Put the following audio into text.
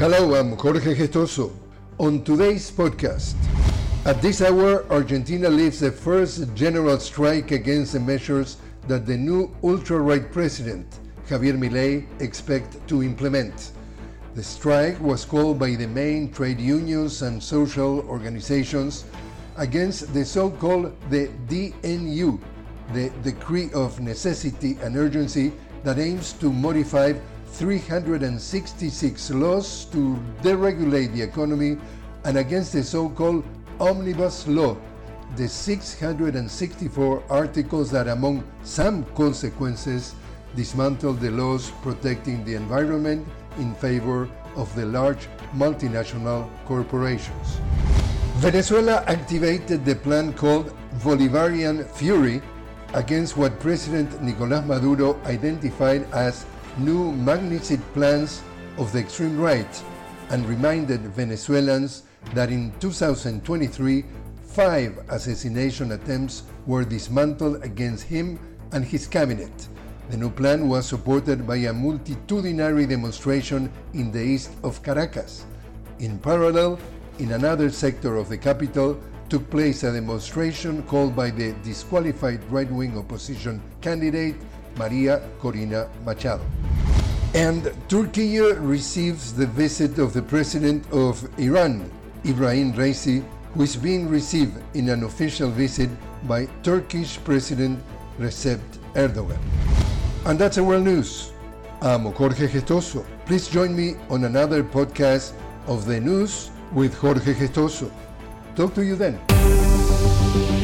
Hello, I'm Jorge Gestoso. On today's podcast, at this hour, Argentina leads the first general strike against the measures that the new ultra-right president, Javier Milei, expect to implement. The strike was called by the main trade unions and social organizations against the so-called the DNU, the Decree of Necessity and Urgency that aims to modify 366 laws to deregulate the economy and against the so-called Omnibus Law, the 664 articles that, among some consequences, dismantle the laws protecting the environment in favor of the large multinational corporations. Venezuela activated the plan called Bolivarian Fury against what President Nicolás Maduro identified as new magnicide plans of the extreme right and reminded Venezuelans that in 2023, five assassination attempts were dismantled against him and his cabinet. The new plan was supported by a multitudinary demonstration in the east of Caracas. In parallel, in another sector of the capital, took place a demonstration called by the disqualified right wing opposition candidate Maria Corina Machado. And Turkey receives the visit of the president of Iran, Ebrahim Raisi, who is being received in an official visit by Turkish President Recep Erdogan. And that's our world news. I'm Jorge Gestoso. Please join me on another podcast of the news with Jorge Gestoso. Talk to you then.